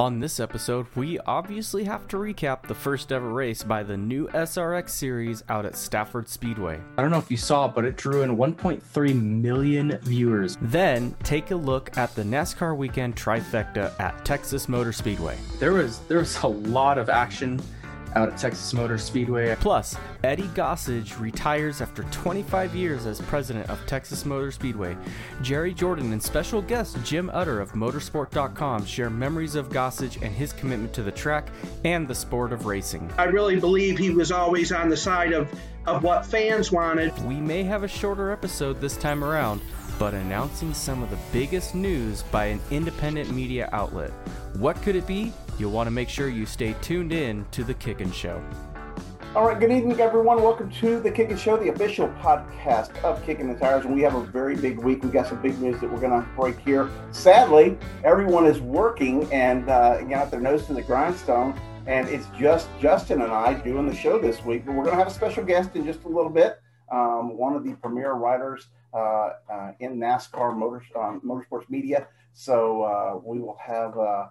On this episode, we obviously have to recap the first ever race by the new SRX series out at Stafford Speedway. I don't know if you saw, but it drew in 1.3 million viewers. Then take a look at the NASCAR weekend trifecta at Texas Motor Speedway. There was there was a lot of action out at Texas Motor Speedway. Plus, Eddie Gossage retires after 25 years as president of Texas Motor Speedway. Jerry Jordan and special guest Jim Utter of Motorsport.com share memories of Gossage and his commitment to the track and the sport of racing. I really believe he was always on the side of, of what fans wanted. We may have a shorter episode this time around, but announcing some of the biggest news by an independent media outlet. What could it be? You'll want to make sure you stay tuned in to The Kickin' Show. All right, good evening, everyone. Welcome to the Kickin' Show, the official podcast of Kicking the Tires. And we have a very big week. We got some big news that we're going to break here. Sadly, everyone is working and uh, got their nose to the grindstone. And it's just Justin and I doing the show this week. But we're going to have a special guest in just a little bit. Um, one of the premier writers uh, uh, in NASCAR motor, um, motorsports media. So uh, we will have uh,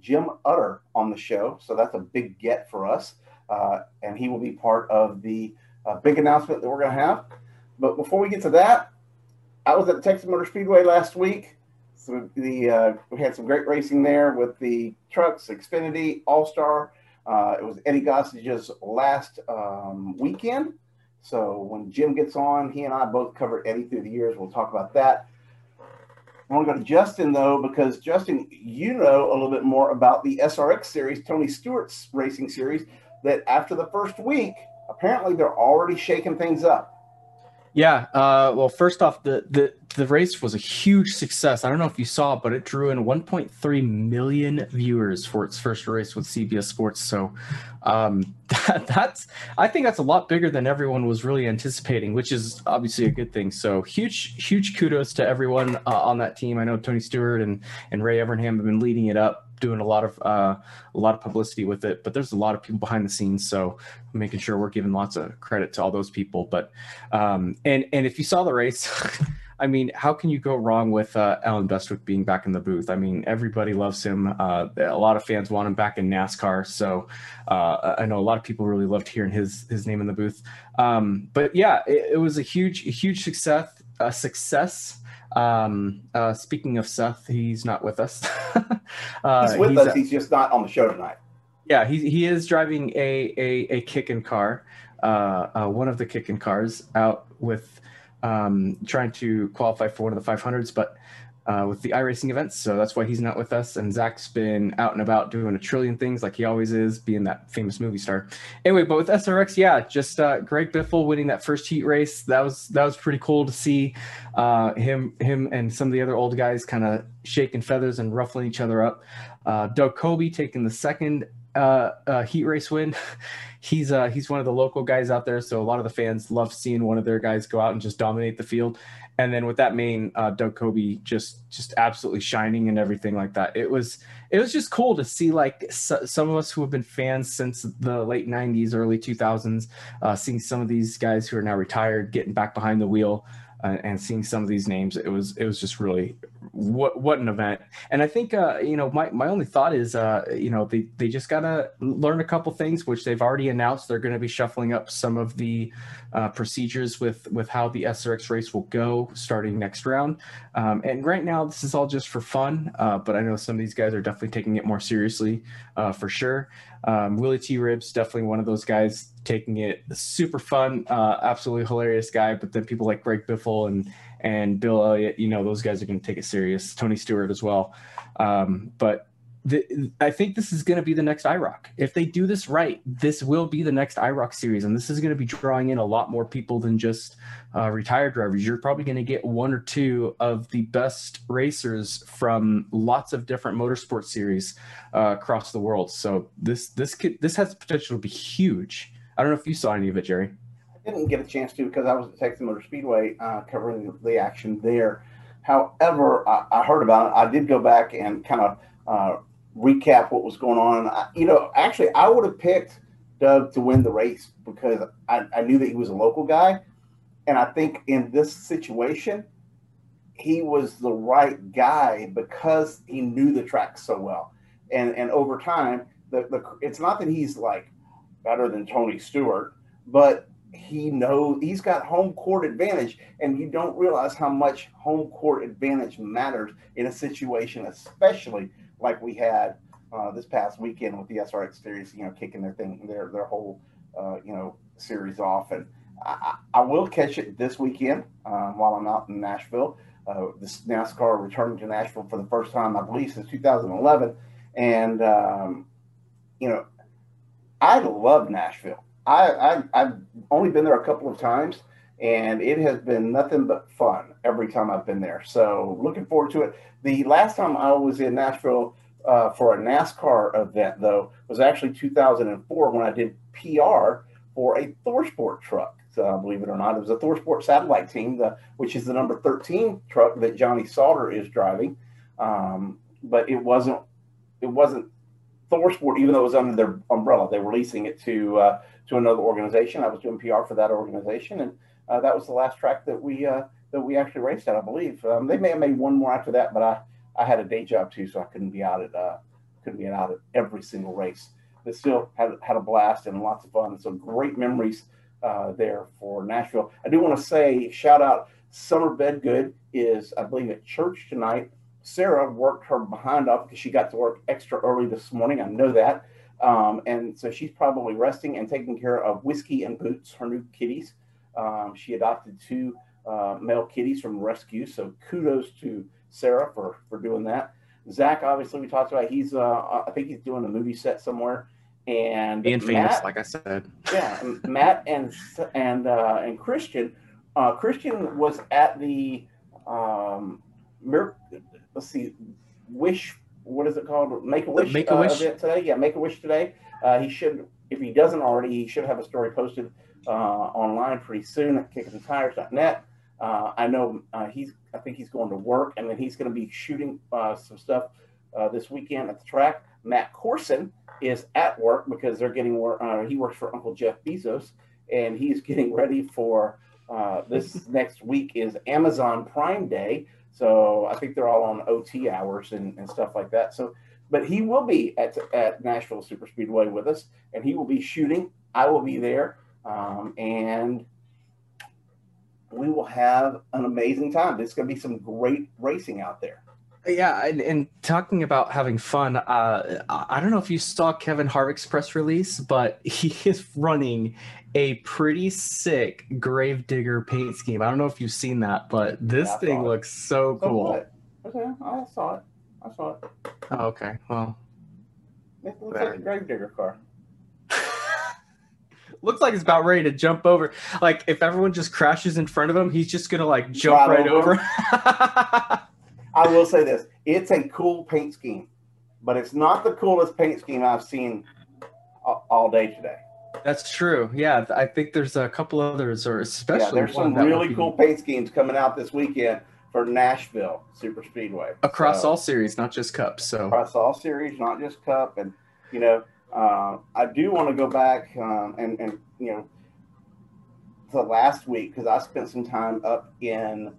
Jim Utter on the show. So that's a big get for us. Uh, and he will be part of the uh, big announcement that we're going to have. But before we get to that, I was at the Texas Motor Speedway last week. So the uh, we had some great racing there with the trucks, Xfinity, All Star. Uh, it was Eddie Gossage's last um, weekend. So when Jim gets on, he and I both covered Eddie through the years. We'll talk about that. I want to go to Justin though, because Justin, you know a little bit more about the SRX series, Tony Stewart's racing series. That after the first week, apparently they're already shaking things up. Yeah. Uh, well, first off, the, the the race was a huge success. I don't know if you saw, but it drew in 1.3 million viewers for its first race with CBS Sports. So um, that, that's I think that's a lot bigger than everyone was really anticipating, which is obviously a good thing. So huge, huge kudos to everyone uh, on that team. I know Tony Stewart and and Ray Evernham have been leading it up doing a lot of uh, a lot of publicity with it, but there's a lot of people behind the scenes. So making sure we're giving lots of credit to all those people. But um, and and if you saw the race. I mean, how can you go wrong with uh, Allen Bestwick being back in the booth? I mean, everybody loves him. Uh, a lot of fans want him back in NASCAR. So uh, I know a lot of people really loved hearing his his name in the booth. Um, but yeah, it, it, was a huge huge success. A success. Um, uh, speaking of Seth, he's not with us. uh, he's with he's, us. He's just not on the show tonight. Yeah, he he is driving a a, a kicking car, uh, uh, one of the kicking cars out with um, trying to qualify for one of the 500s, but uh, with the iRacing events. So that's why he's not with us. And Zach's been out and about doing a trillion things like he always is, being that famous movie star. Anyway, but with SRX, yeah, just uh, Greg Biffle winning that first heat race. That was that was pretty cool to see uh, him him and some of the other old guys kind of shaking feathers and ruffling each other up. Uh, Doug Coby taking the second uh, uh, heat race win. he's uh, he's one of the local guys out there, so a lot of the fans love seeing one of their guys go out and just dominate the field. And then with that main, uh, Doug Coby just just absolutely shining and everything like that. It was it was just cool to see like so, some of us who have been fans since the late '90s, early 2000s, uh, seeing some of these guys who are now retired getting back behind the wheel uh, and seeing some of these names, it was it was just really what what an event. And I think uh, you know my my only thought is uh, you know they they just gotta learn a couple things, which they've already announced. They're going to be shuffling up some of the uh, procedures with with how the SRX race will go starting next round. Um, and right now, this is all just for fun, uh, but I know some of these guys are definitely taking it more seriously uh, for sure. Um, Willy T. Ribbs definitely one of those guys taking it super fun, uh, absolutely hilarious guy. But then people like Greg Biffle and and Bill Elliott, you know, those guys are going to take it serious. Tony Stewart as well. Um, but the, I think this is going to be the next IROC. If they do this right, this will be the next IROC series, and this is going to be drawing in a lot more people than just uh, retired drivers. You're probably going to get one or two of the best racers from lots of different motorsport series uh, across the world. So this this could this has potential to be huge. I don't know if you saw any of it, Jerry. Didn't get a chance to because I was at Texas Motor Speedway uh, covering the action there. However, I, I, heard about it. I did go back and kind of uh, recap what was going on. I, you know, actually, I would have picked Doug to win the race because I, I knew that he was a local guy. And I think in this situation, he was the right guy because he knew the track so well. and and over time, the, the it's not that he's like better than Tony Stewart, but he knows he's got home court advantage, and you don't realize how much home court advantage matters in a situation, especially like we had uh, this past weekend with the SRX series. You know, kicking their thing, their their whole uh, you know series off, and I, I, will catch it this weekend um, while I'm out in Nashville. Uh, this NASCAR returning to Nashville for the first time, I believe, since 2011, and um, you know, I love Nashville. I, I have only been there a couple of times, and it has been nothing but fun every time I've been there. So looking forward to it. The last time I was in Nashville uh, for a NASCAR event, though, was actually 2004 when I did PR for a ThorSport truck. So, believe it or not, it was a ThorSport satellite team, the, which is the number 13 truck that Johnny Sauter is driving. Um, but it wasn't it wasn't ThorSport, even though it was under their umbrella. They were leasing it to uh, to another organization. I was doing PR for that organization, and uh, that was the last track that we uh, that we actually raced at, I believe. Um, they may have made one more after that, but I I had a day job too, so I couldn't be out at uh, couldn't be out at every single race. But still had had a blast and lots of fun. So great memories uh, there for Nashville. I do want to say shout out Summer Bedgood is I believe at church tonight. Sarah worked her behind off because she got to work extra early this morning. I know that. Um, and so she's probably resting and taking care of Whiskey and Boots, her new kitties. Um, she adopted two uh, male kitties from rescue. So kudos to Sarah for, for doing that. Zach, obviously, we talked about. He's, uh, I think he's doing a movie set somewhere. And being famous, like I said. Yeah, Matt and and uh, and Christian. Uh, Christian was at the um, let's see, Wish what is it called? Make a Wish Make a Wish uh, event today. Yeah, Make a Wish today. Uh, he should, if he doesn't already, he should have a story posted uh, online pretty soon at kickingthetires.net. Uh, I know uh, he's, I think he's going to work, and then he's going to be shooting uh, some stuff uh, this weekend at the track. Matt Corson is at work because they're getting work. he works for Uncle Jeff Bezos, and he's getting ready for this next week is Amazon Prime Day. So I think they're all on OT hours and, and stuff like that. So, but he will be at, at Nashville Super Speedway with us and he will be shooting. I will be there. Um, and we will have an amazing time. There's going to be some great racing out there. Yeah, and, and, talking about having fun, uh, I don't know if you saw Kevin Harvick's press release, but he is running a pretty sick Gravedigger paint scheme. I don't know if you've seen that, but this yeah, thing looks so cool. Okay, I saw it. I saw it. Oh, okay, well, it looks like a Gravedigger car. looks like it's about ready to jump over. Like if everyone just crashes in front of him, he's just gonna like jump right, right over. over. I will say this: it's a cool paint scheme, but it's not the coolest paint scheme I've seen all day today. That's true. Yeah, I think there's a couple others, or especially yeah, there's some really cool paint schemes coming out this weekend for Nashville Super Speedway across so, all series, not just Cup. So across all series, not just Cup, and you know, uh, I do want to go back um, and and you know, the last week because I spent some time up in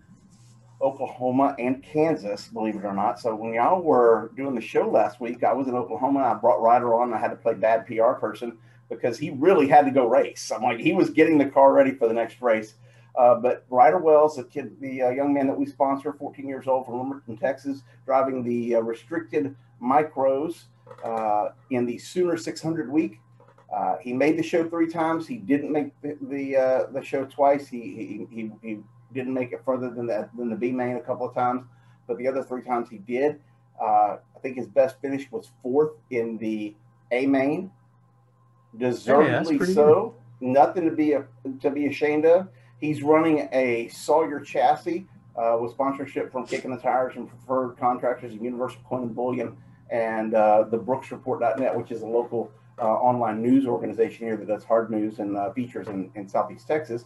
Oklahoma and Kansas, believe it or not. So when y'all were doing the show last week, I was in Oklahoma. I brought Ryder on. I had to play bad PR person because he really had to go race. I'm like, he was getting the car ready for the next race. Uh, but Ryder Wells, the kid, the uh, young man that we sponsor, 14 years old from Lumberton, Texas, driving the uh, restricted micros uh, in the Sooner 600 week. Uh, he made the show three times. He didn't make the the, uh, the show twice. He, he, he he didn't make it further than the than the B main a couple of times, but the other three times he did. I think his best finish was fourth in the A main deservedly so. Good. Nothing to be a, to be ashamed of. He's running a Sawyer chassis uh, with sponsorship from Kicking the Tires and Preferred Contractors and Universal Coin and Bullion and uh, the BrooksReport.net, which is a local uh, online news organization here that does hard news and uh, features in, in Southeast Texas.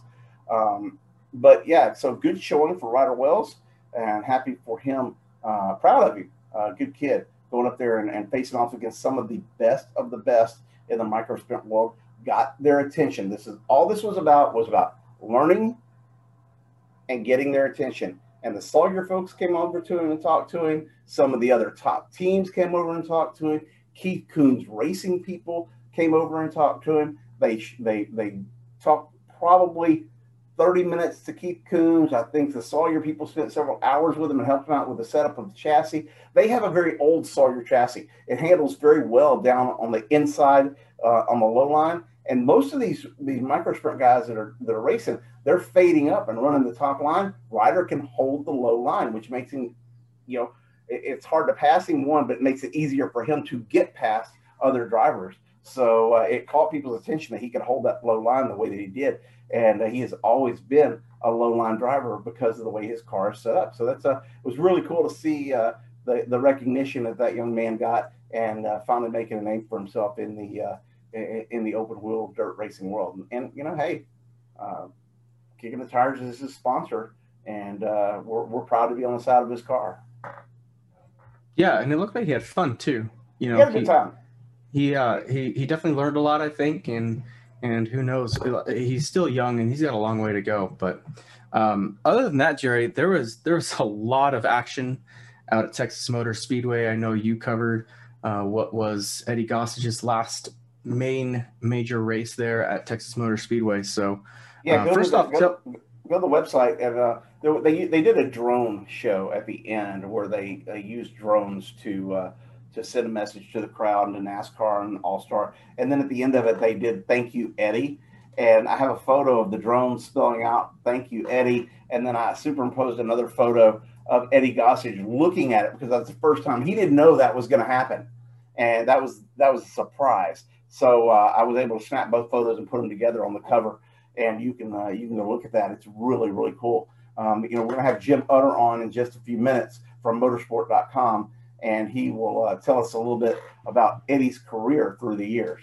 Um, but yeah, so good showing for Ryder Wells and happy for him. Uh, proud of you. Uh, good kid going up there and, and facing off against some of the best of the best in the micro sprint world got their attention. This is all this was about was about learning and getting their attention. and the Sawyer folks came over to him and talked to him. Some of the other top teams came over and talked to him. Keith Kunz racing people came over and talked to him. They they they talked probably 30 minutes to Keith Kunz. I think the Sawyer people spent several hours with him and helped him out with the setup of the chassis. They have a very old Sawyer chassis. It handles very well down on the inside uh, on the low line. And most of these these micro sprint guys that are that are racing, they're fading up and running the top line. Ryder can hold the low line, which makes him, you know, it, it's hard to pass him one, but it makes it easier for him to get past other drivers. So uh, it caught people's attention that he could hold that low line the way that he did, and uh, he has always been a low line driver because of the way his car is set up. So that's a uh, it was really cool to see uh, the the recognition that that young man got, and uh, finally making a name for himself in the uh, in the open wheel dirt racing world. And, you know, hey, kicking the tires is his sponsor, and we're we're proud to be on the side of his car. Yeah, and it looked like he had fun too. You know, he had a good time he uh, he he definitely learned a lot, I think, and and who knows, he's still young and he's got a long way to go. But um, other than that, Jerry, there was there was a lot of action out at Texas Motor Speedway. I know you covered uh, what was Eddie Gossage's last main major race there at Texas Motor Speedway. So yeah, uh, first the, off, go, so, go to the website and uh, they they did a drone show at the end where they, they used drones to uh, to send a message to the crowd and to NASCAR and All Star. And then at the end of it, they did "Thank you, Eddie." And I have a photo of the drone spelling out "Thank you, Eddie." And then I superimposed another photo of Eddie Gossage looking at it because that's the first time he didn't know that was going to happen, and that was that was a surprise. So uh, I was able to snap both photos and put them together on the cover, and you can uh, you can go look at that. It's really really cool. Um, you know, we're going to have Jim Utter on in just a few minutes from motorsport.com and he will uh, tell us a little bit about Eddie's career through the years.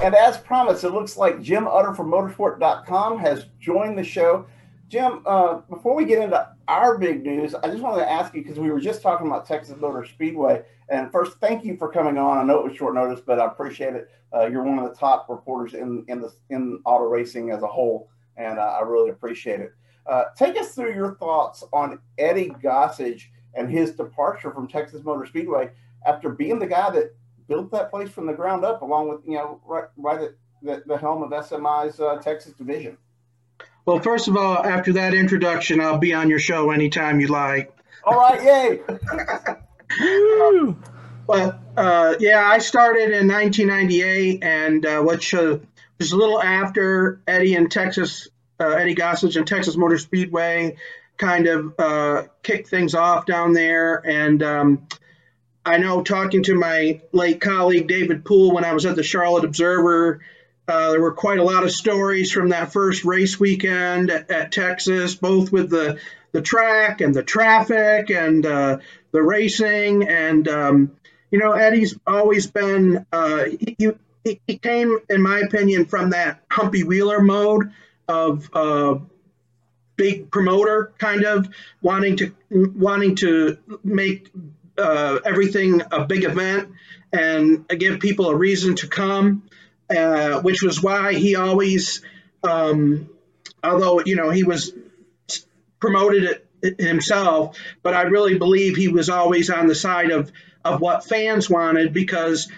And as promised, it looks like Jim Utter from motorsport.com has joined the show. Jim, uh, before we get into our big news, I just wanted to ask you because we were just talking about Texas Motor Speedway. And first, thank you for coming on. I know it was short notice, but I appreciate it. Uh, you're one of the top reporters in in the in auto racing as a whole, and uh, I really appreciate it. Uh, take us through your thoughts on Eddie Gossage and his departure from Texas Motor Speedway after being the guy that built that place from the ground up, along with you know right, right at the, the helm of SMI's uh, Texas division. Well, first of all, after that introduction, I'll be on your show anytime you like. All right, yay! well, uh, yeah, I started in 1998, and uh, which uh, was a little after Eddie and Texas, uh, Eddie Gossage and Texas Motor Speedway kind of uh, kick things off down there. And um, I know talking to my late colleague David Poole when I was at the Charlotte Observer, uh, there were quite a lot of stories from that first race weekend at, at Texas, both with the the track and the traffic and uh, the racing. And um, you know, Eddie's always been uh, he, he, came, in my opinion, from that Humpy Wheeler mode of uh, big promoter kind of wanting to wanting to make uh, everything a big event and give people a reason to come, uh, which was why he always, um, although you know he was promoted it himself, but I really believe he was always on the side of of what fans wanted because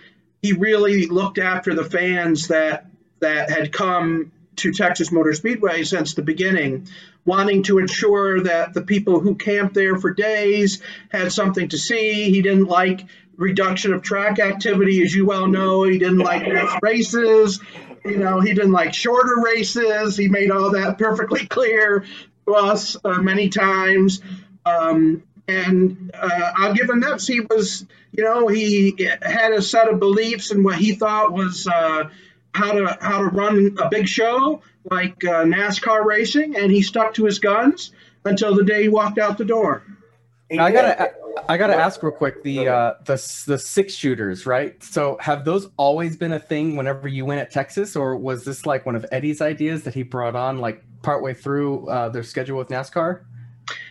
he really looked after the fans that that had come to Texas Motor Speedway since the beginning, wanting to ensure that the people who camped there for days had something to see. He didn't like reduction of track activity, as you well know. He didn't like races. You know, he didn't like shorter races. He made all that perfectly clear to us uh, many times. Um, and uh, I'll give him that. He was, you know, he had a set of beliefs and what he thought was. Uh, how to how to run a big show like uh, NASCAR racing, and he stuck to his guns until the day he walked out the door. I gotta I gotta ask real quick the uh, the the six shooters, right? So have those always been a thing whenever you went at Texas, or was this like one of Eddie's ideas that he brought on like partway through uh, their schedule with NASCAR?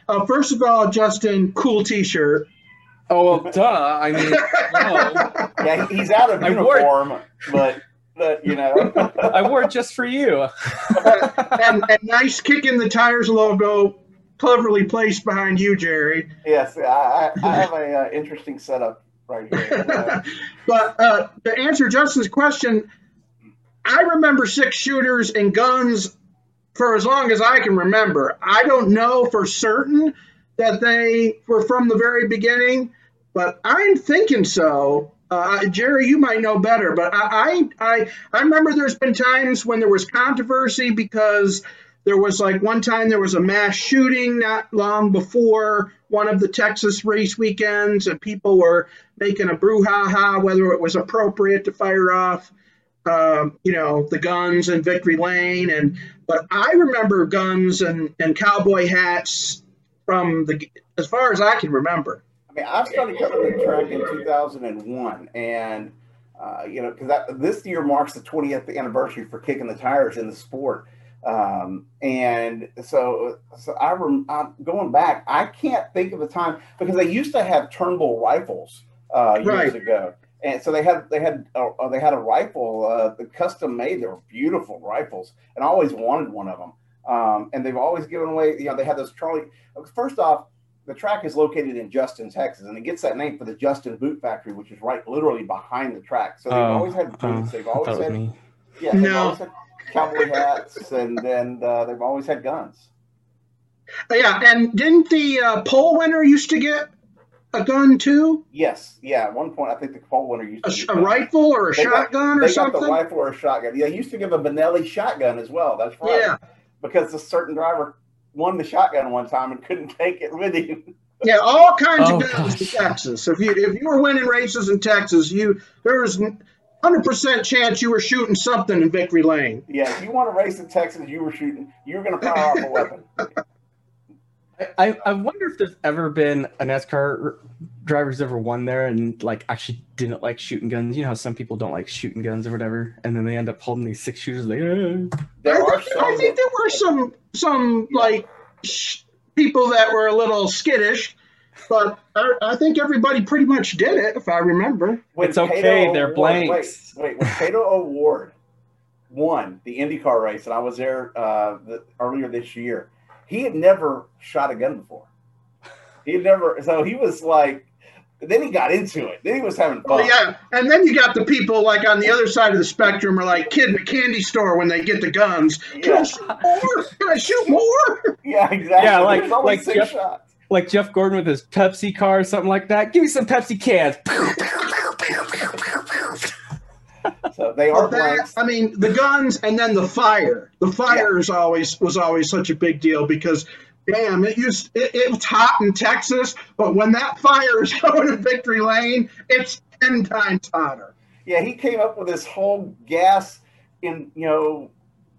Uh, first of all, Justin, cool T-shirt. Oh well, duh. I mean, no. yeah, he's out of uniform, but but you know, I wore it just for you. and, and, nice kick in the tires logo cleverly placed behind you, Jerry. Yes, I, I have a uh, interesting setup right here. Uh, but uh, to answer Justin's question, I remember six shooters and guns for as long as I can remember. I don't know for certain that they were from the very beginning, but I'm thinking so. Uh, Jerry, you might know better, but I, I I remember there's been times when there was controversy because there was like one time there was a mass shooting not long before one of the Texas race weekends, and people were making a brouhaha whether it was appropriate to fire off, uh, you know, the guns in Victory Lane. And but I remember guns and, and cowboy hats from the as far as I can remember. I mean, I started covering the track in 2001, and uh, you know, because this year marks the 20th anniversary for kicking the tires in the sport. Um, and so, so I rem, I'm going back. I can't think of a time because they used to have Turnbull rifles uh, years right. ago, and so they had they had uh, uh they had a rifle, uh, the custom made. They were beautiful rifles, and I always wanted one of them. Um, and they've always given away. You know, they had those Charlie. First off, the track is located in Justin, Texas, and it gets that name for the Justin Boot Factory, which is right literally behind the track. So they've oh, always had boots. Oh, they've always had. Yeah, no. always had cowboy hats, and then uh, they've always had guns. Yeah, and didn't the uh, pole winner used to get a gun too? Yes, yeah. At one point, I think the pole winner used to a, a rifle or a they shotgun got, or something. They Got the rifle or a shotgun. Yeah, he used to give a Benelli shotgun as well. That's right. Yeah, because a certain driver won the shotgun one time and couldn't take it with him. Yeah, all kinds oh, of guns gosh. in Texas. If you if you were winning races in Texas, you there was hundred percent chance you were shooting something in Victory Lane. Yeah, if you want to race in Texas, you were shooting. You were going to fire off a weapon. I, I wonder if there's ever been a NASCAR driver's ever won there and like actually didn't like shooting guns. You know how some people don't like shooting guns or whatever, and then they end up holding these six shooters. Like, eh. there I, think, I think there were some some like sh- people that were a little skittish but I, I, think everybody pretty much did it, if I remember. When it's okay, they're blanks. Wait, wait, when Pato O'Ward won the IndyCar race, and I was there uh, the, earlier this year, he had never shot a gun before. He had never, so he was like, then he got into it. Then he was having fun. Oh, yeah, and then you got the people like on the other side of the spectrum are like kid in a candy store when they get the guns. Can yeah. I shoot more? Can I shoot more? Yeah, exactly. Yeah, like like Jeff, shots like Jeff Gordon with his Pepsi car or something like that. Give me some Pepsi cans. they are that, I mean, the guns and then the fire. The fire yeah. is always was always such a big deal because damn, it used it, was hot in Texas, but when that fire is going to Victory Lane, it's ten times hotter. Yeah, he came up with this whole gas in you know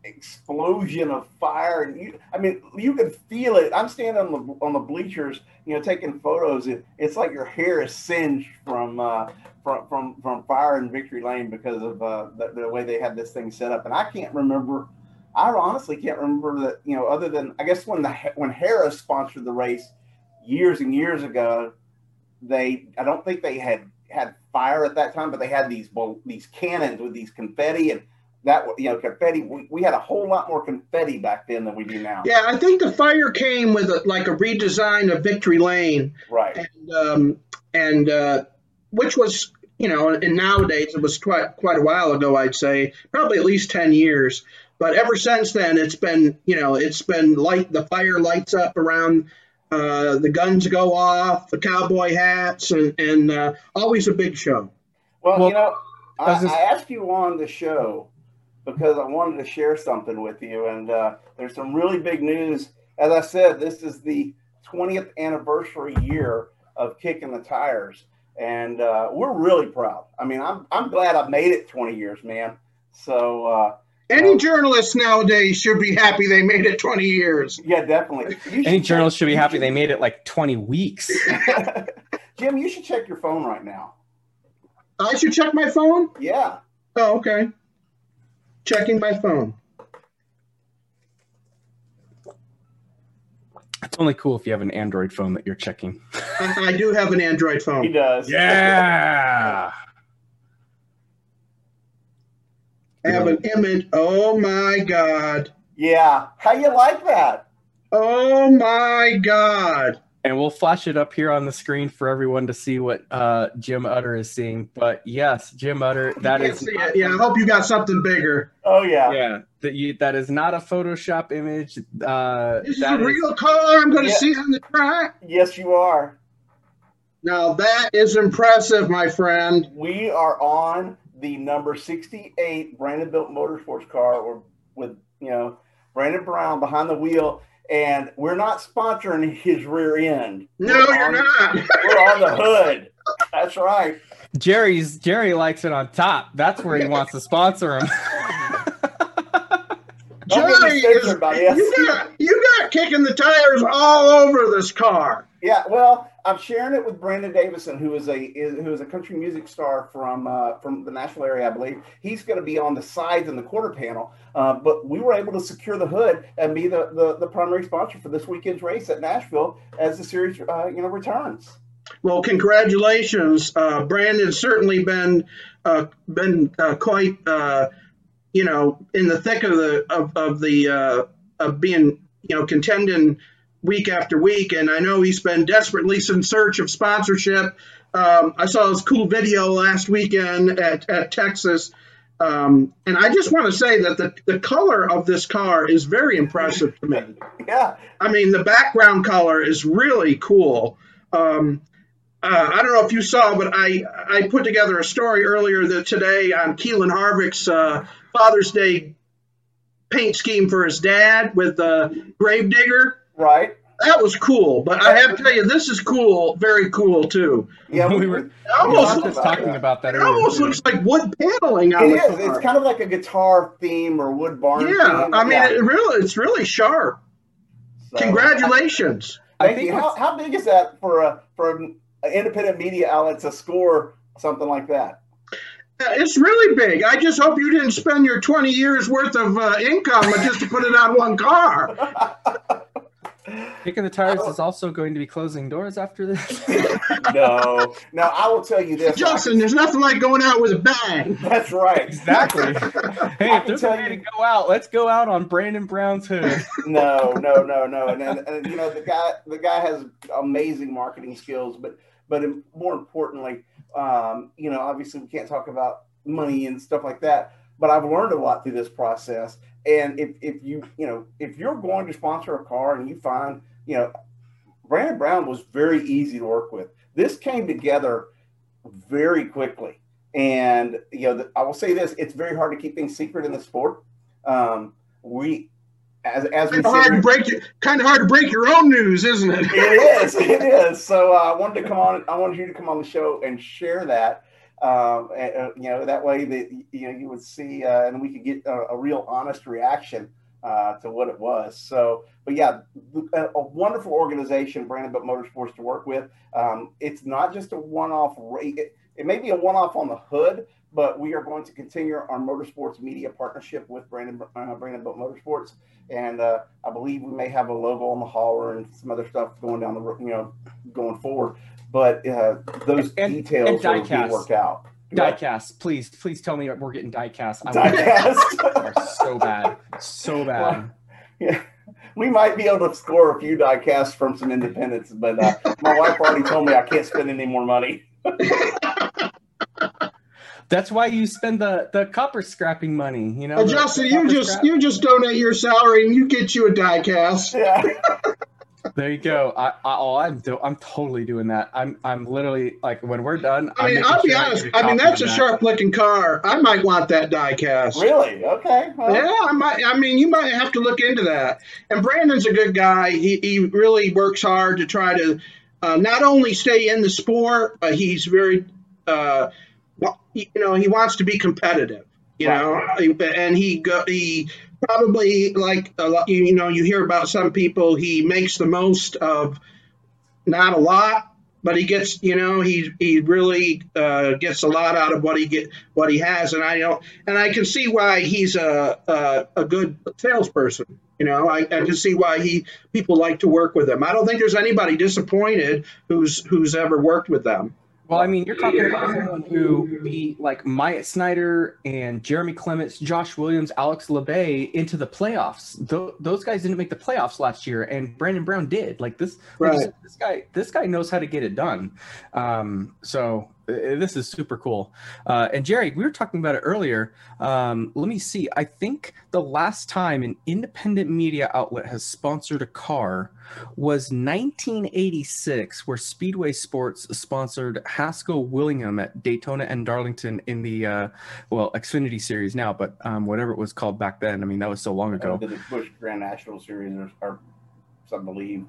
explosion of fire. And you i mean you can feel it. I'm standing on the on the bleachers you know taking photos. It, it's like your hair is singed from uh from from from fire in victory lane because of uh the, the way they had this thing set up. And i can't remember i honestly can't remember that you know other than i guess when the when harris sponsored the race years and years ago they i don't think they had had fire at that time but they had these these cannons with these confetti and that you know confetti we, we had a whole lot more confetti back then than we do now. Yeah i think the fire came with a, like a redesign of victory lane. Right. And um, and uh, which was you know and nowadays it was quite quite a while ago i'd say probably at least 10 years. But ever since then it's been you know it's been light the fire lights up around uh, the guns go off the cowboy hats and and uh, always a big show. Well, well you know I, I, asked you on the show because I wanted to share something with you. And uh, there's some really big news. As I said, this is the 20th anniversary year of kicking the tires, and uh, we're really proud. I mean, I'm I'm glad I've made it 20 years, man. So. Uh, any journalist nowadays should be happy they made it 20 years. Yeah, definitely. Any journalist should be happy they made it like 20 weeks. Jim, you should check your phone right now. I should check my phone? Yeah. Oh, okay checking my phone. It's only cool if you have an Android phone that you're checking. I, I do have an Android phone. He does. Yeah. I have an image. Oh my god. Yeah. How you like that? Oh my God. And we'll flash it up here on the screen for everyone to see what uh, Jim Utter is seeing. But yes, Jim Utter, that Can't is see it. Yeah, I hope you got something bigger. Oh yeah. yeah, that you that is not a Photoshop image. Uh, This is that a is- real car I'm going to Yeah. see on the track. Yes, you are. Now that is impressive, my friend. We are on the number 68 Brandonbilt motorsports car or with, you know, Brandon Brown behind the wheel. And we're not sponsoring his rear end. No, We're you're on- not. We're on the hood. That's right. Jerry's Jerry likes it on top. That's where he wants to sponsor him. Jerry is, you got you got kicking the tires all over this car. Yeah, well, I'm sharing it with Brandon Davison, who is a is, who is a country music star from uh, from the Nashville area, I believe. He's going to be on the sides and the quarter panel, uh, but we were able to secure the hood and be the, the, the primary sponsor for this weekend's race at Nashville as the series uh, you know returns. Well, congratulations, uh, Brandon's certainly been uh, been uh, quite uh, you know in the thick of the of, of the uh, of being you know contending week after week, and I know he's been desperately in search of sponsorship. Um, I saw his cool video last weekend at, at Texas. Um, and I just want to say that the, the color of this car is very impressive to me. Yeah, I mean, the background color is really cool. Um, uh, I don't know if you saw, but I I put together a story earlier that today on Keelan Harvick's uh, Father's Day paint scheme for his dad with the Gravedigger. right. That was cool, but I have to tell you, this is cool, very cool too. Yeah, we we, were It we almost, were looks, just talking about that it earlier. almost looks like wood paneling on it the is. car. It's kind of like a guitar theme or wood barn. yeah, theme. I mean, Yeah. it really, it's really sharp. So- Congratulations. I Thank think you. How, how big is that for a for an independent media outlet to score something like that? Yeah, It's really big. I just hope you didn't spend your 20 years worth of uh, income just to put it on one car. Kicking the tires is also going to be closing doors after this. no, now I will tell you this. Justin, there's nothing like going out with a bang. That's right. exactly. Hey, I if can there's a tell way to go out, let's go out on Brandon Brown's hood. No, no, no, no. And, and, and you know the guy, the guy has amazing marketing skills, but but more importantly, um, you know, obviously we can't talk about money and stuff like that. But I've learned a lot through this process. And if if you you know if you're going to sponsor a car and you find you know Brandon Brown was very easy to work with. This came together very quickly. And you know, the, I will say this: it's very hard to keep things secret in the sport. Um, we, as as we Kind of hard to break your, kind of hard to break your own news, isn't it? it is, it is. So uh, I wanted to come on. I wanted you to come on the show and share that. Um, and, uh, you know, that way that you know you would see, uh, and we could get a, a real honest reaction uh, to what it was. So, but yeah, a, a wonderful organization, Brandonbilt Motorsports, to work with. Um, it's not just a one-off rate. It, it may be a one-off on the hood, but we are going to continue our motorsports media partnership with Brandon uh, Brandonbilt Motorsports, and uh, I believe we may have a logo on the hauler and some other stuff going down the ro- you know going forward. But uh, those And- details and being diecast. worked out. Diecast, please, please tell me we're getting diecast. I Diecast. are so bad, so bad. Yeah, we might be able to score a few diecasts from some independents, but uh, my wife already told me I can't spend any more money. That's why you spend the the copper scrapping money. You know, the- Justin, the you just scrap. you just donate your salary and you get you a diecast. Yeah, There you go. I, I oh, I'm do, I'm totally doing that. I'm I'm literally like when we're done. I I'm mean, I'll be sure honest. get I mean, that's a that. sharp looking car. I might want that diecast. really? Okay. Well, Yeah, I might. I mean, you might have to look into that. And Brandon's a good guy. He he really works hard to try to uh, not only stay in the sport, but he's very, uh, well, he- you know, he wants to be competitive. You know, and he go he probably like a lot. You know, you hear about some people. He makes the most of not a lot, but he gets. You know, he he really uh, gets a lot out of what he get what he has, and I don't and I can see why he's a a, a good salesperson. You know, I, I can see why he people like to work with him. I don't think there's anybody disappointed who's who's ever worked with them. Well, I mean, you're talking about someone who beat like Myatt Snider and Jeremy Clements, Josh Williams, Alex Labbé into the playoffs. Th- those guys didn't make the playoffs last year, and Brandon Brown did. Like this, Right. said, this guy, this guy knows how to get it done. Um, so this is super cool. Uh, and Jerry, we were talking about it earlier. Um, let me see. I think the last time an independent media outlet has sponsored a car was 1986, where Speedway Sports sponsored Haskell Willingham at Daytona and Darlington in the uh, well Xfinity Series now, but um, whatever it was called back then. I mean, that was so long Uh, ago. the Busch Grand National Series or, or some believe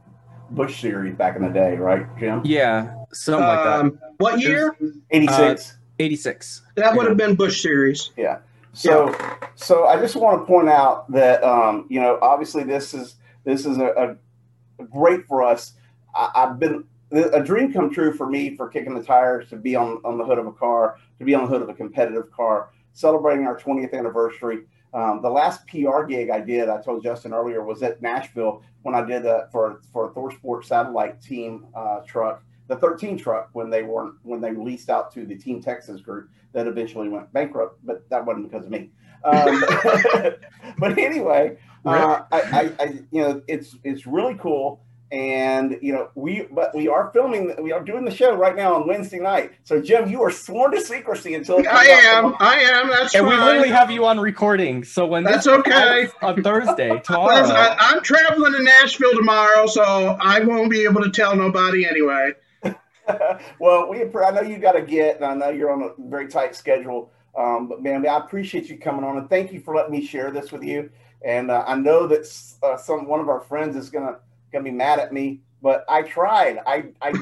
Busch Series back in the day, right, Jim? Yeah, something like that. What year? Eighty six. 86. that would have been Busch series. Yeah. So, so I just want to point out that um, you know, obviously, this is this is a, a great for us. I, I've been a dream come true for me for kicking the tires to be on on the hood of a car, to be on the hood of a competitive car, celebrating our 20th anniversary. Um, the last PR gig I did, I told Justin earlier, was at Nashville when I did that for for a Thor Sport satellite team uh, truck, the 13 truck when they weren't when they leased out to the Team Texas group that eventually went bankrupt, but that wasn't because of me. Um, but anyway, uh, I, I, I, you know, it's it's really cool, and you know, we but we are filming, we are doing the show right now on Wednesday night. So Jim, you are sworn to secrecy until it I out am. tomorrow. I am. That's And we fine. literally have you on recording. So when That's okay. on Thursday, tomorrow. I, I'm traveling to Nashville tomorrow, so I won't be able to tell nobody anyway. well, we I know you got to get, and I know you're on a very tight schedule. Um, but man, I appreciate you coming on, and thank you for letting me share this with you. And uh, I know that uh, some one of our friends is gonna gonna be mad at me, but I tried. I I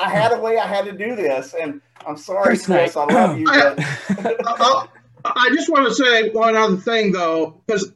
I had a way I had to do this, and I'm sorry, Chris Chris. I love you, but I, I just want to say one other thing, though, because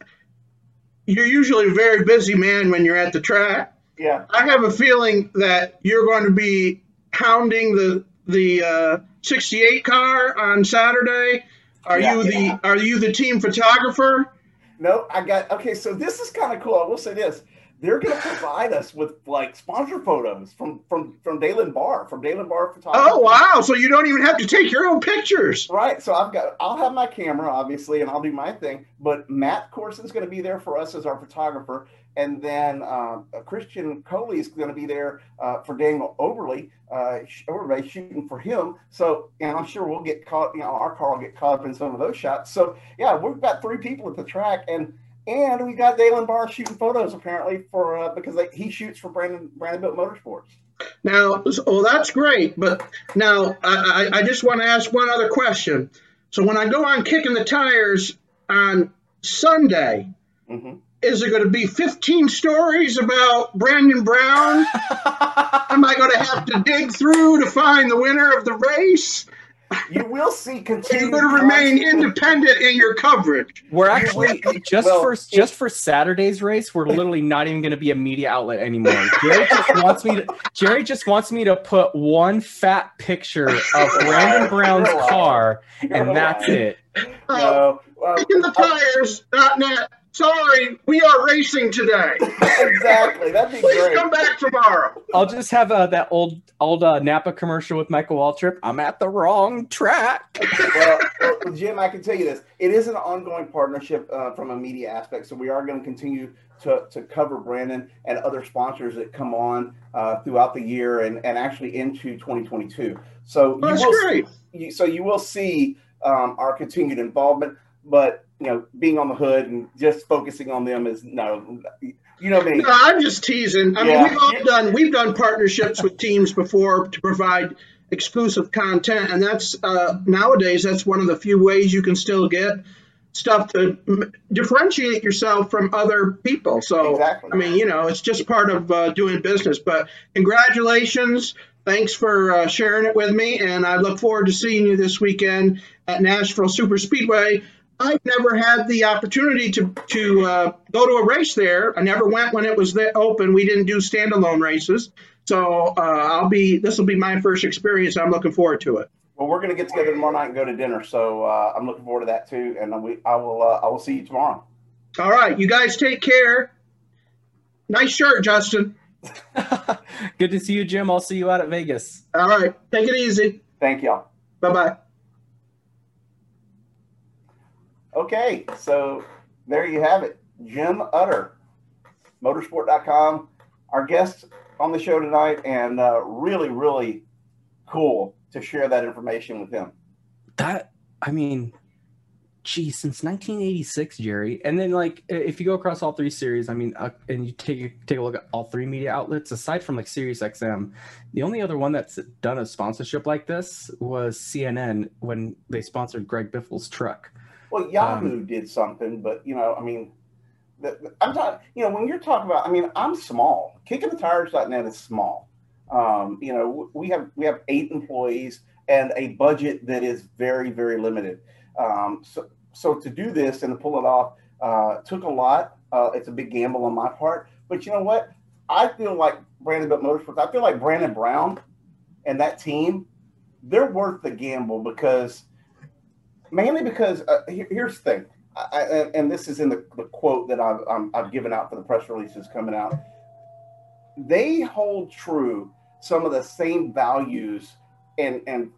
you're usually a very busy man when you're at the track. yeah, I have a feeling that you're going to be hounding the the uh, 68 car on Saturday. Are Yeah. you the Are you the team photographer? no, I got okay. So this is kind of cool. I will say this. They're going to provide us with like sponsor photos from from from Dalen Barr from Dalen Barr Photography. Oh wow! So you don't even have to take your own pictures. Right. So I've got I'll have my camera obviously and I'll do my thing. But Matt Corson's going to be there for us as our photographer, and then uh, Christian Coley is going to be there uh, for Daniel Overly, uh, sh- shooting for him. So and I'm sure we'll get caught. You know, our car will get caught up in some of those shots. So yeah, we've got three people at the track and. And we got Dalen Barr shooting photos apparently for uh, because they, he shoots for Brandon Brandonbilt Motorsports. Now, well, that's great, but now I, I, I just want to ask one other question. So when I go on kicking the tires on Sunday, hmm is it going to be 15 stories about Brandon Brown? Am I going to have to dig through to find the winner of the race? You will see Are you continued. going to remain independent in your coverage? We're actually just Well, for just for Saturday's race. We're literally not even going to be a media outlet anymore. Jerry just wants me to. Jerry just wants me to put one fat picture of Brandon Brown's You're a liar. car, and that's it. Uh, No, well, kicking the tires.net. Sorry, we are racing today. exactly. That'd be great. Please great. come back tomorrow. I'll just have uh, that old old uh, Napa commercial with Michael Waltrip. I'm at the wrong track. well, well, Jim, I can tell you this: it is an ongoing partnership uh, from a media aspect. So we are going to continue to to cover Brandon and other sponsors that come on uh, throughout the year and and actually into 2022. So That's you will great. you, so you will see um, our continued involvement, but you know, being on the hood and just focusing on them is no, you know me. No, I'm just teasing. I mean, we've all done we've done partnerships with teams before to provide exclusive content, and that's uh, nowadays that's one of the few ways you can still get stuff to m- differentiate yourself from other people. So, Exactly. I mean, you know, it's just part of uh, doing business. But congratulations. Thanks for uh, sharing it with me, and I look forward to seeing you this weekend at Nashville Super Speedway. I've never had the opportunity to to uh, go to a race there. I never went when it was there open. We didn't do standalone races, so uh, I'll be. This will be my first experience. I'm looking forward to it. Well, we're going to get together tomorrow night and go to dinner, so uh, I'm looking forward to that too. And we, I will, uh, I will see you tomorrow. All right, you guys take care. Nice shirt, Justin. Good to see you, Jim. I'll see you out at Vegas. All right, take it easy. Thank y'all. Bye bye. Okay, so there you have it. Jim Utter, motorsport.com, our guest on the show tonight, and uh, really, really cool to share that information with him. That, I mean, geez, since 1986, Jerry. And then, like, if you go across all three series, I mean, uh, and you take take a look at all three media outlets, aside from like Sirius XM, the only other one that's done a sponsorship like this was CNN when they sponsored Greg Biffle's truck. Well, Yahoo um, did something, but you know, I mean, the, the, I'm talking. You know, when you're talking about, I mean, I'm small. Kicking the tires.net is small. Um, you know, we have we have eight employees and a budget that is very very limited. Um, so so to do this and to pull it off uh, took a lot. Uh, it's a big gamble on my part, but you know what? I feel like Brandonbilt Motorsports. I feel like Brandon Brown and that team. They're worth the gamble because mainly because uh, here, here's the thing, I, and this is in the, the quote that I've, i have given out for the press releases coming out. They hold true some of the same values and and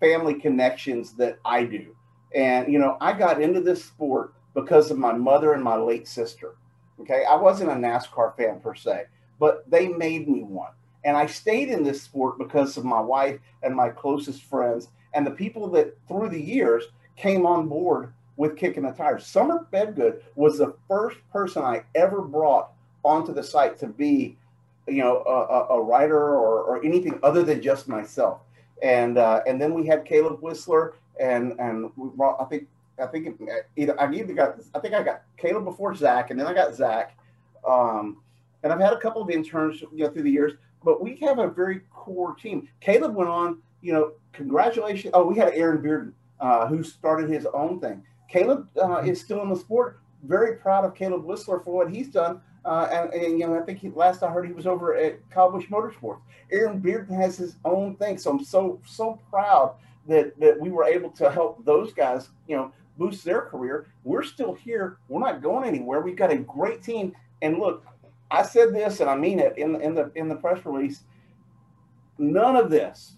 family connections that I do. And you know, I got into this sport because of my mother and my late sister. Okay, I wasn't a NASCAR fan per se, but they made me one. And I stayed in this sport because of my wife and my closest friends and the people that through the years came on board with kicking the tires. Summer Bedgood was the first person I ever brought onto the site to be, you know, a, a writer or, or, anything other than just myself. And uh, and then we had Caleb Whistler, and and we brought I think I think either I either got I think I got Caleb before Zach, and then I got Zach. Um, and I've had a couple of interns, you know, through the years. But we have a very core team. Caleb went on, you know, congratulations. Oh, we had Aaron Bearden uh, who started his own thing. Caleb uh, is still in the sport. Very proud of Caleb Whistler for what he's done. Uh, and, and, you know, I think he, last I heard he was over at Busch Motorsports. Aaron Bearden has his own thing, so I'm so so proud that that we were able to help those guys, you know, boost their career. We're still here. We're not going anywhere. We've got a great team. And look, I said this, and I mean it in in the in the press release. None of this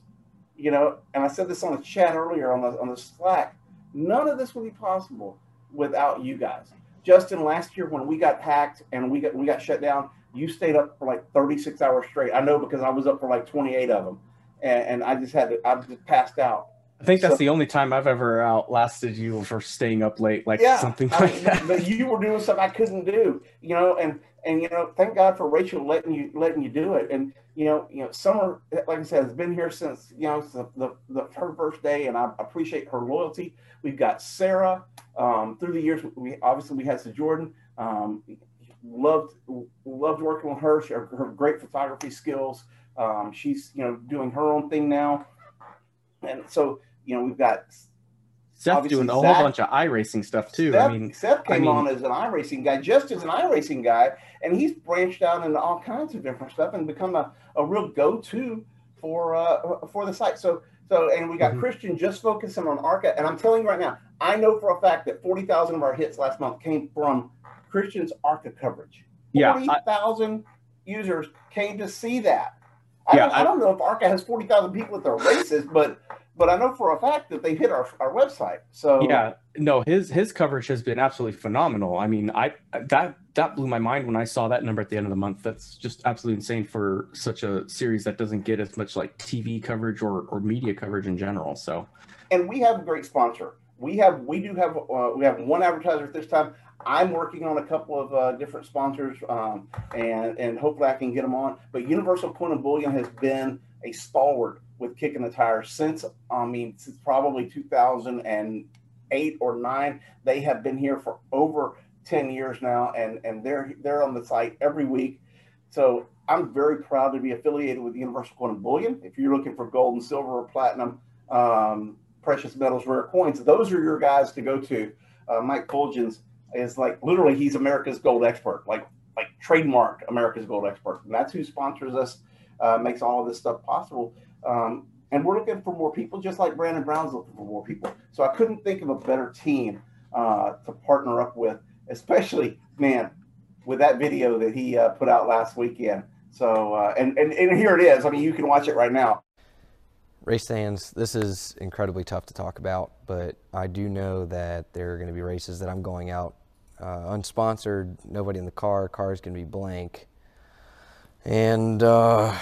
you know, and I said this on the chat earlier on the on the Slack. None of this would be possible without you guys. Justin, last year when we got hacked and we got we got shut down, you stayed up for like 36 hours straight. I know because I was up for like 28 of them, and, and I just had to. I just passed out. I think that's so, the only time I've ever outlasted you for staying up late, like yeah, something like I mean, that. But you were doing something I couldn't do, you know, and and you know, thank God for Rachel letting you letting you do it. And you know, you know, Summer, like I said, has been here since you know the, the, the her first day, and I appreciate her loyalty. We've got Sarah. Um, through the years, we obviously we had to Jordan. Um, loved loved working with her. She, her, her great photography skills. Um, she's you know doing her own thing now, and so you know we've got Seth doing a whole bunch of iRacing stuff too. Seth, I mean, Seth came I mean, on as an iRacing guy, just as an iRacing guy, and he's branched out into all kinds of different stuff and become a, a real go-to for uh, for the site. So so and we got mm-hmm. Christian just focusing on ARCA, and I'm telling you right now, I know for a fact that forty thousand of our hits last month came from Christian's ARCA coverage. Yeah, forty thousand users came to see that. I, yeah, don't, I, I don't know if ARCA has forty thousand people at their races, but but I know for a fact that they hit our, our website. So yeah, no, his his coverage has been absolutely phenomenal. I mean, I that that blew my mind when I saw that number at the end of the month. That's just absolutely insane for such a series that doesn't get as much like TV coverage or or media coverage in general. So, and we have a great sponsor. We have we do have uh, we have one advertiser at this time. I'm working on a couple of uh, different sponsors, um, and and hopefully I can get them on. But Universal Coin and Bullion has been a stalwart with kicking the tires since I mean since probably 2008 or nine. They have been here for over 10 years now, and and they're they're on the site every week. So I'm very proud to be affiliated with Universal Coin and Bullion. If you're looking for gold and silver or platinum, um, precious metals, rare coins, those are your guys to go to. Uh, Mike Fuljenz is like literally he's America's gold expert, like like trademark America's gold expert, and that's who sponsors us, uh, makes all of this stuff possible. Um, and we're looking for more people, just like Brandon Brown's looking for more people. So I couldn't think of a better team uh, to partner up with, especially, man, with that video that he uh, put out last weekend. So, uh, and, and, and here it is. I mean, you can watch it right now. race stands, this is incredibly tough to talk about, but I do know that there are going to be races that I'm going out uh, unsponsored, nobody in the car, car is going to be blank. And uh,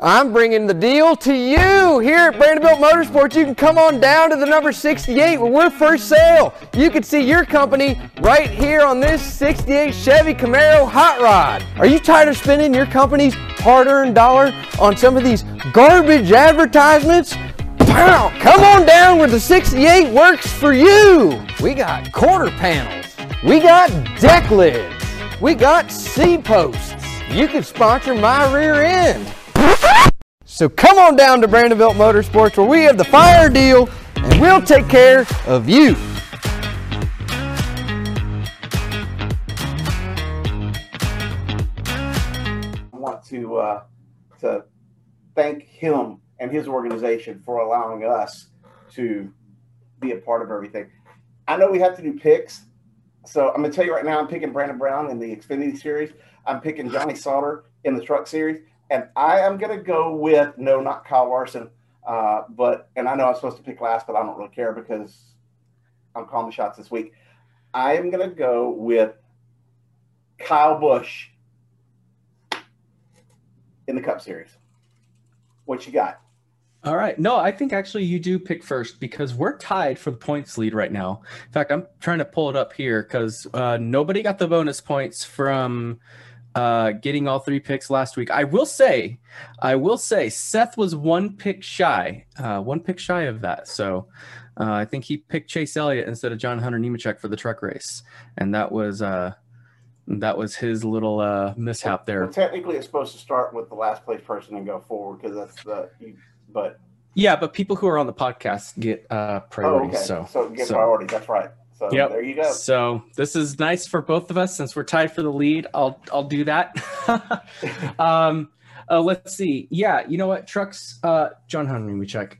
I'm bringing the deal to you here at Brandonbilt Motorsports. You can come on down to the number 68 where we're first sale. You can see your company right here on this 68 Chevy Camaro Hot Rod. Are you tired of spending your company's hard-earned dollar on some of these garbage advertisements? Pow! Come on down where the 68 works for you. We got quarter panels. We got deck lids. We got C-posts. You can sponsor my rear end. So come on down to Brandonbilt Motorsports where we have the fire deal and we'll take care of you. I want to uh, to thank him and his organization for allowing us to be a part of everything. I know we have to do picks, so I'm gonna tell you right now. I'm picking Brandon Brown in the Xfinity series. I'm picking Johnny Sauter in the Truck series, and I am gonna go with no, not Kyle Larson. Uh, but and I know I'm supposed to pick last, but I don't really care because I'm calling the shots this week. I am gonna go with Kyle Busch in the Cup Series. What you got? All right. No, I think actually you do pick first because we're tied for the points lead right now. In fact, I'm trying to pull it up here because uh, nobody got the bonus points from uh, getting all three picks last week. I will say, I will say, Seth was one pick shy, uh, one pick shy of that. So uh, I think he picked Chase Elliott instead of John Hunter Nemechek for the truck race, and that was uh, that was his little uh, mishap there. Well, technically, it's supposed to start with the last place person and go forward because that's the. You, but Yeah, but people who are on the podcast get uh, oh, priority. okay. So so get so- priority. That's right. So Yep. there you go. So this is nice for both of us since we're tied for the lead. I'll I'll do that. um, uh, let's see. Yeah, you know what? Trucks. Uh, John Hunter Nemechek.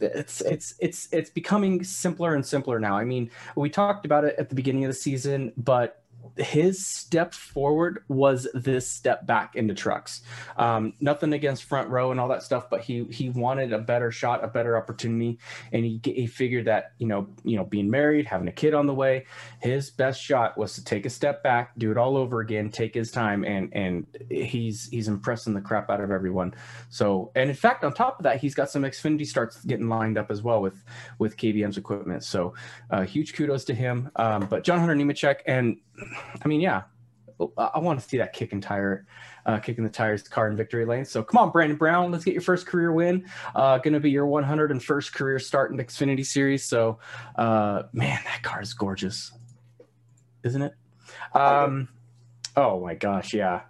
It's it's it's it's becoming simpler and simpler now. I mean, we talked about it at the beginning of the season, but his step forward was this step back into trucks. Um, nothing against front row and all that stuff, but he he wanted a better shot, a better opportunity, and he he figured that you know you know being married, having a kid on the way, his best shot was to take a step back, do it all over again, take his time, and and he's he's impressing the crap out of everyone. So and in fact, on top of that, he's got some Xfinity starts getting lined up as well with with KBM's equipment. So uh, huge kudos to him. Um, but John Hunter Nemechek, and I mean, yeah, I, I want to see that kicking tire, uh, kicking the tires car in victory lane. So come on, Brandon Brown, let's get your first career win. Uh, going to be your 101st career start in the Xfinity Series. So, uh, man, that car is gorgeous, isn't it? Um, oh my gosh, yeah.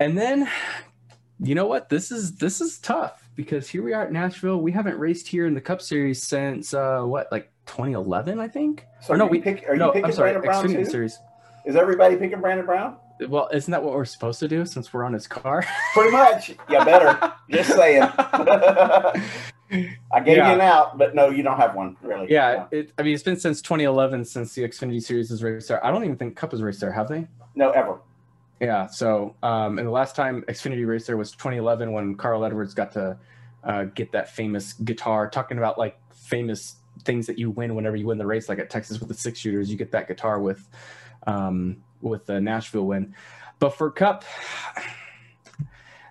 And then, you know what? This is this is tough because here we are at Nashville. We haven't raced here in the Cup Series since uh, what, like 2011, I think. So Or no, we pick, are you no, picking I'm sorry, Brandon Brown Xfinity too? Series. Is everybody picking Brandon Brown? Well, isn't that what we're supposed to do since we're on his car? Pretty much. Yeah, better. Just saying. I gave Yeah. you an out, but no, you don't have one really. yeah, it, I mean, it's been since 2011 since the Xfinity Series was raced there. I don't even think Cup was raced there, have they? No, ever. Yeah. So, um, and the last time Xfinity raced there was 2011 when Carl Edwards got to uh, get that famous guitar, talking about like famous things that you win whenever you win the race, like at Texas with the six shooters, you get that guitar with um, with the Nashville win. But for Cup,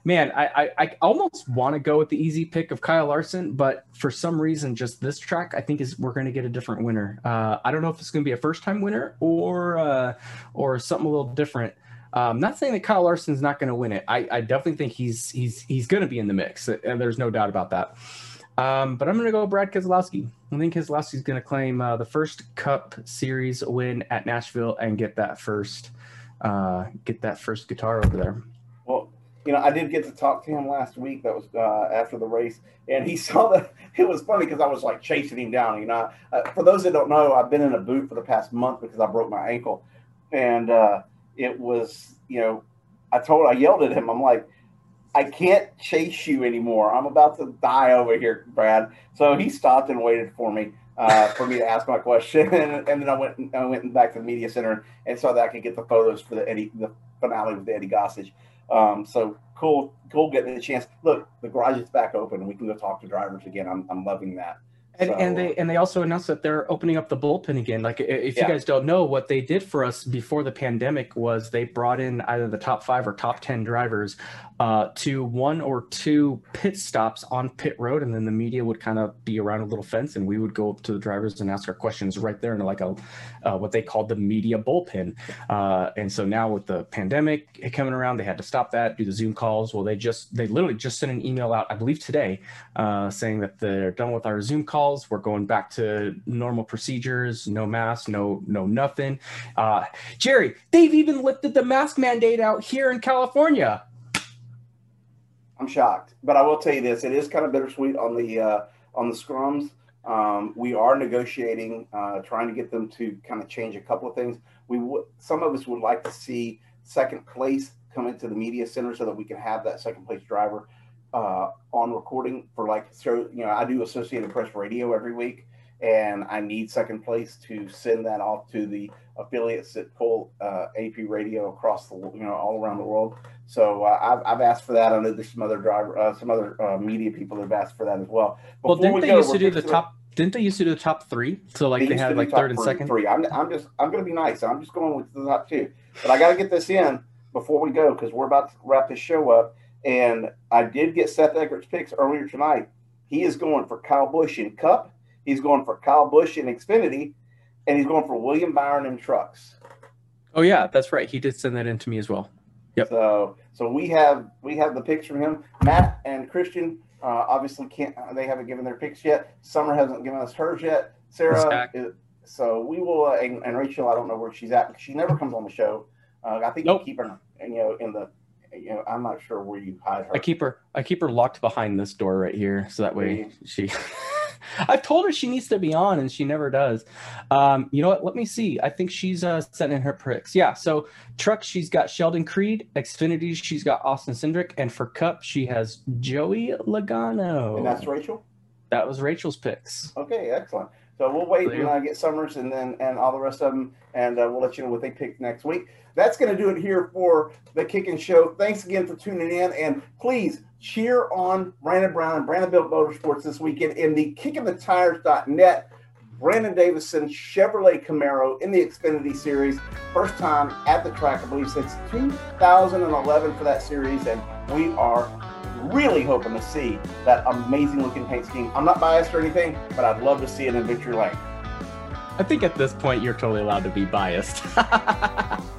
man, I I, I almost want to go with the easy pick of Kyle Larson, but for some reason, just this track, I think is we're going to get a different winner. Uh, I don't know if it's going to be a first time winner or uh, or something a little different. Um, not saying that Kyle Larson's not going to win it. I, I definitely think he's he's he's going to be in the mix, and there's no doubt about that. Um, but I'm going to go Brad Keselowski. I think Keselowski's going to claim uh, the first Cup Series win at Nashville and get that first uh, get that first guitar over there. Well, you know, I did get to talk to him last week. That was uh, after the race, and he saw that. It was funny because I was like chasing him down. You know, uh, for those that don't know, I've been in a boot for the past month because I broke my ankle, and uh, it was, you know, I told, I yelled at him. I'm like, I can't chase you anymore. I'm about to die over here, Brad. So he stopped and waited for me. Uh, for me to ask my question, and, and then I went I went back to the media center and saw that I could get the photos for the Eddie the finale with Eddie Gossage. Um, so cool, cool getting the chance. Look, the garage is back open. We can go talk to drivers again. I'm, I'm loving that. And, so, and they and they also announced that they're opening up the bullpen again. Like if yeah. you guys don't know, what they did for us before the pandemic was they brought in either the top five or top ten drivers uh, to one or two pit stops on pit road, and then the media would kind of be around a little fence, and we would go up to the drivers and ask our questions right there in like a uh, what they called the media bullpen. Uh, and so now with the pandemic coming around, they had to stop that, do the Zoom calls. Well, they just they literally just sent an email out, I believe today, uh, saying that they're done with our Zoom calls. We're going back to normal procedures, no mask, no no nothing. Uh, Jerry, they've even lifted the mask mandate out here in California. I'm shocked, but I will tell you this: it is kind of bittersweet on the uh, on the scrums. Um, we are negotiating, uh, trying to get them to kind of change a couple of things. We w- some of us would like to see second place come into the media center so that we can have that second place driver uh, on recording for like so you know I do Associated Press Radio every week, and I need second place to send that off to the affiliates that pull uh, AP radio across the you know all around the world. So uh, I've, I've asked for that. I know there's some other driver, uh, some other uh, media people that have asked for that as well. Before well, didn't we they go, used to do the top? Didn't they used to do the top three? So like they, they had like third and second. Three. I'm, I'm just I'm going to be nice. I'm just going with the top two. But I got to get this in before we go because we're about to wrap this show up. And I did get Seth Eggert's picks earlier tonight. He is going for Kyle Busch in Cup. He's going for Kyle Busch in Xfinity, and he's going for William Byron in Trucks. Oh yeah, that's right. He did send that in to me as well. Yep. So so we have we have the picks from him. Matt and Christian uh, obviously can't. They haven't given their picks yet. Summer hasn't given us hers yet. Sarah. Is, so we will. Uh, and, and, Rachel, I don't know where she's at. She never comes on the show. Uh, I think nope. you keep her, you know, in the. You know, I'm not sure where you hide her. I keep her. I keep her locked behind this door right here, so that way she. I've told her she needs to be on, and she never does. Um, you know what? Let me see. I think she's uh, sending her pricks. Yeah. So truck, she's got Sheldon Creed. Xfinity, she's got Austin Cindric, and for Cup, she has Joey Logano. And that's Rachel. That was Rachel's picks. Okay, excellent. So we'll wait and uh, get Summers and then and all the rest of them, and uh, we'll let you know what they pick next week. That's going to do it here for the Kicking Show. Thanks again for tuning in, and please cheer on Brandon Brown and Brandonbilt Motorsports this weekend in the kickingthetires.net. Brandon Davison Chevrolet Camaro in the Xfinity Series. First time at the track, I believe, since 2011 for that series, and we are really hoping to see that amazing looking paint scheme. I'm not biased or anything, but I'd love to see it in Victory Lane. I think at this point you're totally allowed to be biased.